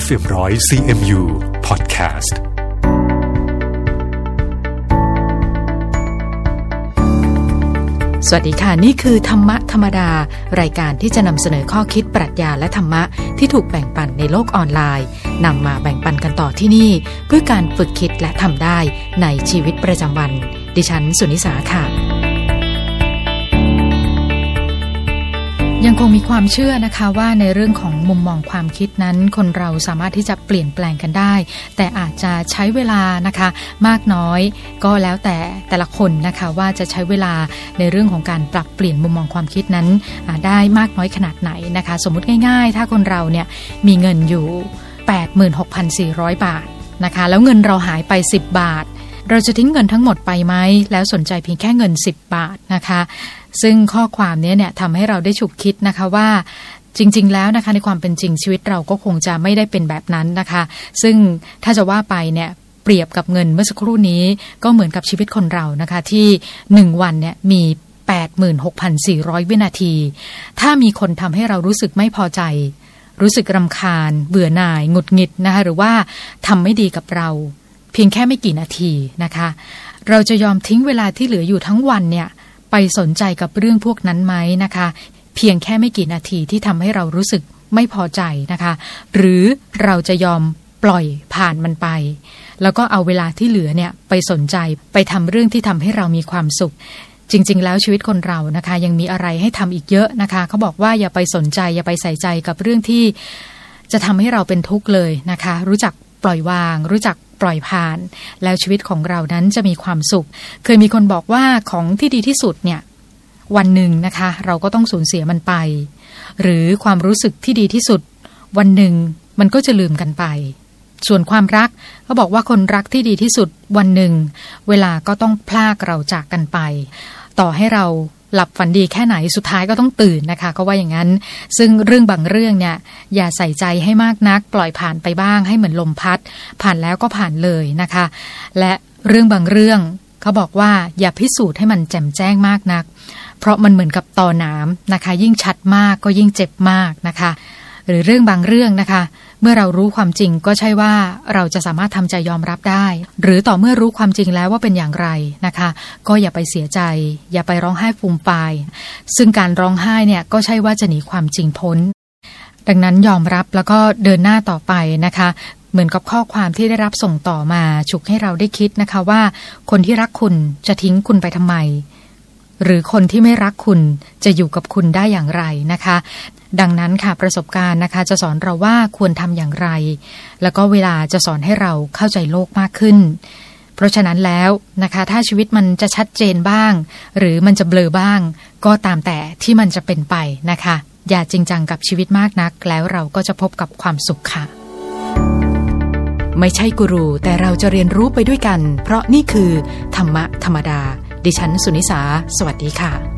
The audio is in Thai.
FM100 CMU Podcast สวัสดีค่ะ นี่คือธรรมะธรรมดา รายการที่จะนำเสนอข้อคิดปรัชญาและธรรมะที่ถูกแบ่งปันในโลกออนไลน์นำมาแบ่งปันกันต่อที่นี่ เพื่อการฝึกคิดและทำได้ในชีวิตประจำวัน ดิฉันสุนิสาค่ะ ยังคงมีความเชื่อนะคะว่าในเรื่องของมุมมองความคิดนั้น คนเราสามารถที่จะเปลี่ยนแปลงกันได้ แต่อาจจะใช้เวลานะคะ มากน้อยก็แล้วแต่แต่ละคนนะคะว่าจะใช้เวลาในเรื่องของการปรับเปลี่ยนมุมมองความคิดนั้นได้มากน้อยขนาดไหนนะคะ สมมุติง่าย ๆ ถ้าคนเราเนี่ยมีเงินอยู่ 86,400 บาทนะคะ แล้วเงินเราหายไป 10 บาท เราจะทิ้งเงินทั้งหมดไปไหม แล้วสนใจเพียงแค่เงิน 10 บาทนะคะ ซึ่งข้อความนี้เนี่ยทำให้เราได้ฉุกคิดนะคะว่าจริง ๆ แล้วนะคะในความเป็นจริงชีวิตเราก็คงจะไม่ได้เป็นแบบนั้นนะคะ ซึ่งถ้าจะว่าไปเนี่ยเปรียบกับเงินเมื่อสักครู่นี้ก็เหมือนกับชีวิตคนเรานะคะ ที่ 1 วันเนี่ยมี 86,400 วินาที ถ้ามีคนทำให้เรารู้สึกไม่พอใจ รู้สึกรำคาญ เบื่อหน่าย หงุดหงิดนะคะหรือว่าทำไม่ดีกับเรา เพียงแค่ไม่กี่นาทีนะคะ เราจะยอมทิ้งเวลาที่เหลืออยู่ทั้งวันเนี่ยไปสนใจกับเรื่องพวกนั้นไหมนะคะ เพียงแค่ไม่กี่นาทีที่ทำให้เรารู้สึกไม่พอใจนะคะ หรือเราจะยอมปล่อยผ่านมันไป แล้วก็เอาเวลาที่เหลือเนี่ยไปสนใจไปทำเรื่องที่ทำให้เรามีความสุข จริง ๆ แล้วชีวิตคนเรานะคะ ยังมีอะไรให้ทำอีกเยอะนะคะเขาบอกว่าอย่าไปสนใจ อย่าไปใส่ใจกับเรื่องที่จะทำให้เราเป็นทุกข์เลยนะคะ รู้จักปล่อยวาง รู้จัก ปล่อยผ่าน แล้วชีวิตของเรานั้นจะมีความสุข เคยมีคนบอกว่าของที่ดีที่สุดเนี่ยวันหนึ่งนะคะ เราก็ต้องสูญเสียมันไป หรือความรู้สึกที่ดีที่สุด วันหนึ่งมันก็จะลืมกันไป ส่วนความรักเขาบอกว่าคนรักที่ดีที่สุดวันหนึ่ง เวลาก็ต้องพลากเราจากกันไป ต่อให้เรา หลับฝันดีแค่ไหนสุดท้ายก็ต้องตื่นนะคะก็ว่าอย่างนั้น ซึ่งเรื่องบางเรื่องเนี่ยอย่าใส่ใจให้มากนัก ปล่อยผ่านไปบ้างให้เหมือนลมพัด ผ่านแล้วก็ผ่านเลยนะคะ และเรื่องบางเรื่องเขาบอกว่าอย่าพิสูจน์ให้มันแจ่มแจ้งมากนัก เพราะมันเหมือนกับตอหนามนะคะ ยิ่งชัดมากก็ยิ่งเจ็บมากนะคะ หรือเรื่องบางเรื่องนะคะ เมื่อเรารู้ความจริงก็ใช่ว่าเราจะสามารถทำใจยอมรับได้ หรือต่อเมื่อรู้ความจริงแล้วว่าเป็นอย่างไรนะคะ ก็อย่าไปเสียใจ อย่าไปร้องไห้ฟูมฟายซึ่งการร้องไห้เนี่ยก็ใช่ว่าจะหนีความจริงพ้น ดังนั้นยอมรับแล้วก็เดินหน้าต่อไปนะคะเหมือนกับข้อความที่ได้รับส่งต่อมาฉุกให้เราได้คิดนะคะว่า คนที่รักคุณจะทิ้งคุณไปทำไม หรือคนที่ไม่รักคุณจะอยู่กับคุณได้อย่างไรนะคะ ดังนั้นค่ะประสบการณ์นะคะ จะสอนเราว่าควรทำอย่างไร แล้วก็เวลาจะสอนให้เราเข้าใจโลกมากขึ้น เพราะฉะนั้นแล้วนะคะ ถ้าชีวิตมันจะชัดเจนบ้าง หรือมันจะเบลอบ้าง ก็ตามแต่ที่มันจะเป็นไปนะคะ อย่าจริงจังกับชีวิตมากนัก แล้วเราก็จะพบกับความสุขค่ะไม่ใช่กูรูแต่เราจะเรียนรู้ไปด้วยกัน เพราะนี่คือ ธรรมะธรรมดา ดิฉันสุนิสา สวัสดีค่ะ